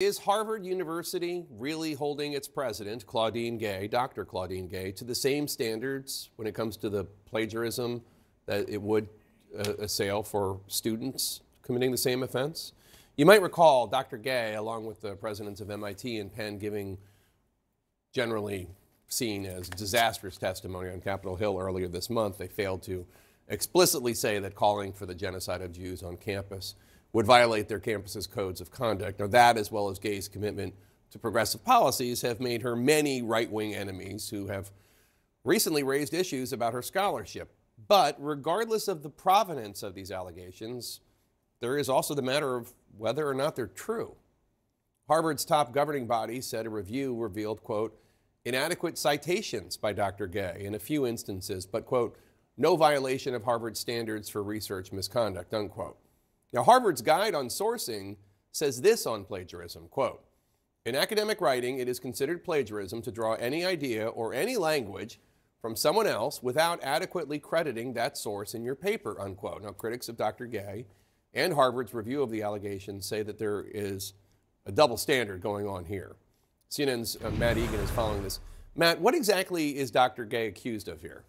Is Harvard University really holding its president, Claudine Gay, Dr. Claudine Gay, to the same standards when it comes to the plagiarism that it would uh, assail for students committing the same offense? You might recall Dr. Gay, along with the presidents of MIT and Penn, giving generally seen as disastrous testimony on Capitol Hill earlier this month. They failed to explicitly say that calling for the genocide of Jews on campus would violate their campus's codes of conduct. Now, that, as well as Gay's commitment to progressive policies, have made her many right wing enemies who have recently raised issues about her scholarship. But regardless of the provenance of these allegations, there is also the matter of whether or not they're true. Harvard's top governing body said a review revealed, quote, inadequate citations by Dr. Gay in a few instances, but, quote, no violation of Harvard's standards for research misconduct, unquote. Now, Harvard's guide on sourcing says this on plagiarism, quote, in academic writing, it is considered plagiarism to draw any idea or any language from someone else without adequately crediting that source in your paper, unquote. Now, critics of Dr. Gay and Harvard's review of the allegations say that there is a double standard going on here. CNN's uh, Matt Egan is following this. Matt, what exactly is Dr. Gay accused of here?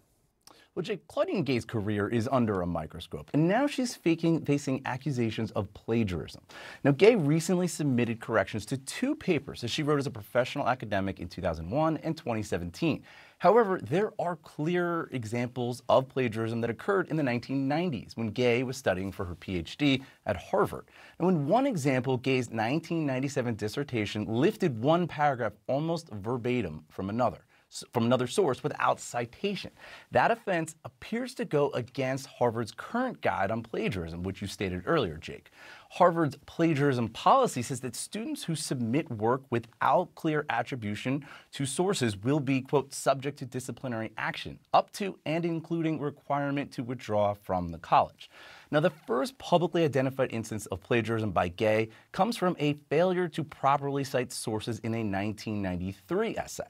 Well, Jake, Claudine Gay's career is under a microscope, and now she's faking, facing accusations of plagiarism. Now, Gay recently submitted corrections to two papers that she wrote as a professional academic in 2001 and 2017. However, there are clear examples of plagiarism that occurred in the 1990s when Gay was studying for her PhD at Harvard. And in one example, Gay's 1997 dissertation lifted one paragraph almost verbatim from another from another source without citation. That offense appears to go against Harvard's current guide on plagiarism, which you stated earlier, Jake. Harvard's plagiarism policy says that students who submit work without clear attribution to sources will be, quote, subject to disciplinary action, up to and including requirement to withdraw from the college. Now, the first publicly identified instance of plagiarism by Gay comes from a failure to properly cite sources in a 1993 essay.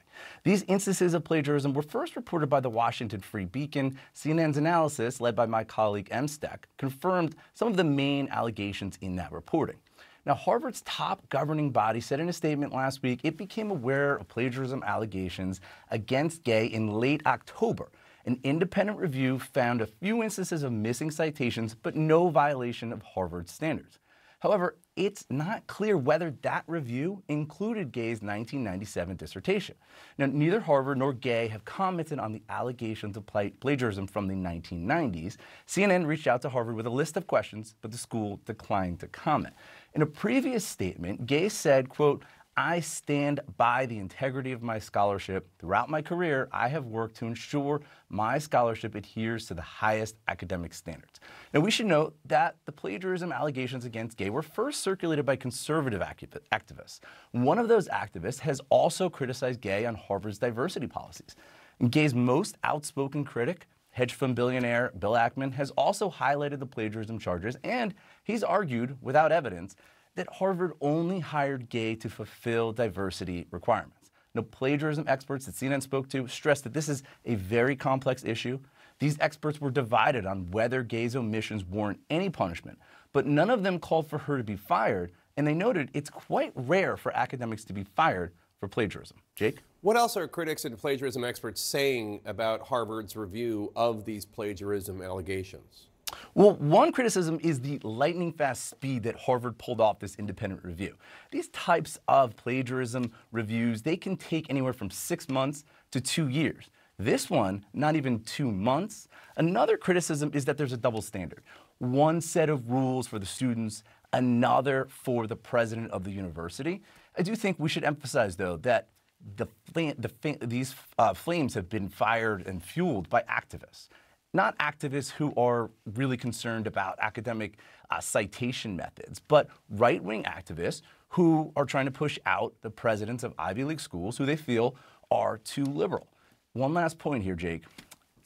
These instances of plagiarism were first reported by the Washington Free Beacon. CNN's analysis, led by my colleague Em Steck, confirmed some of the main allegations in that reporting. Now, Harvard's top governing body said in a statement last week it became aware of plagiarism allegations against Gay in late October an independent review found a few instances of missing citations, but no violation of Harvard standards. However, it's not clear whether that review included Gay's 1997 dissertation. Now, neither Harvard nor Gay have commented on the allegations of plagiarism from the 1990s. CNN reached out to Harvard with a list of questions, but the school declined to comment. In a previous statement, Gay said, quote, I stand by the integrity of my scholarship. Throughout my career, I have worked to ensure my scholarship adheres to the highest academic standards. Now, we should note that the plagiarism allegations against Gay were first circulated by conservative activists. One of those activists has also criticized Gay on Harvard's diversity policies. Gay's most outspoken critic, hedge fund billionaire Bill Ackman, has also highlighted the plagiarism charges, and he's argued, without evidence, that Harvard only hired Gay to fulfill diversity requirements. No plagiarism experts that CNN spoke to stressed that this is a very complex issue. These experts were divided on whether Gay's omissions warrant any punishment, but none of them called for her to be fired, and they noted it's quite rare for academics to be fired for plagiarism. Jake? What else are critics and plagiarism experts saying about Harvard's review of these plagiarism allegations? Well, one criticism is the lightning fast speed that Harvard pulled off this independent review. These types of plagiarism reviews, they can take anywhere from six months to two years. This one, not even two months. Another criticism is that there's a double standard. One set of rules for the students, another for the president of the university. I do think we should emphasize, though, that the, the, these uh, flames have been fired and fueled by activists not activists who are really concerned about academic uh, citation methods, but right wing activists who are trying to push out the presidents of Ivy League schools who they feel are too liberal. One last point here, Jake.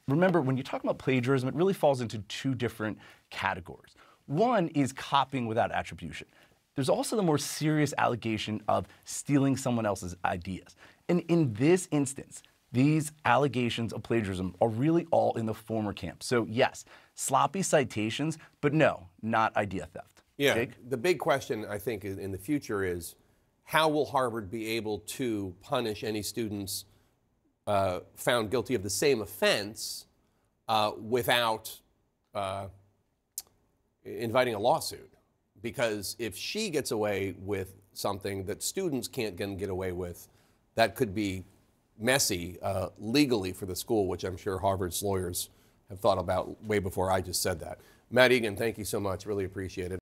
Remember, when you talk about plagiarism, it really falls into two different categories. One is copying without attribution. There's also the more serious allegation of stealing someone else's ideas. And in this instance, these allegations of plagiarism are really all in the former camp. So, yes, sloppy citations, but no, not idea theft. Yeah. Jake? The big question, I think, in the future is how will Harvard be able to punish any students uh, found guilty of the same offense uh, without uh, inviting a lawsuit? Because if she gets away with something that students can't get, get away with, that could be messy uh, legally for the school, which I'm sure Harvard's lawyers have thought about way before I just said that. Matt Egan, thank you so much. Really appreciate it.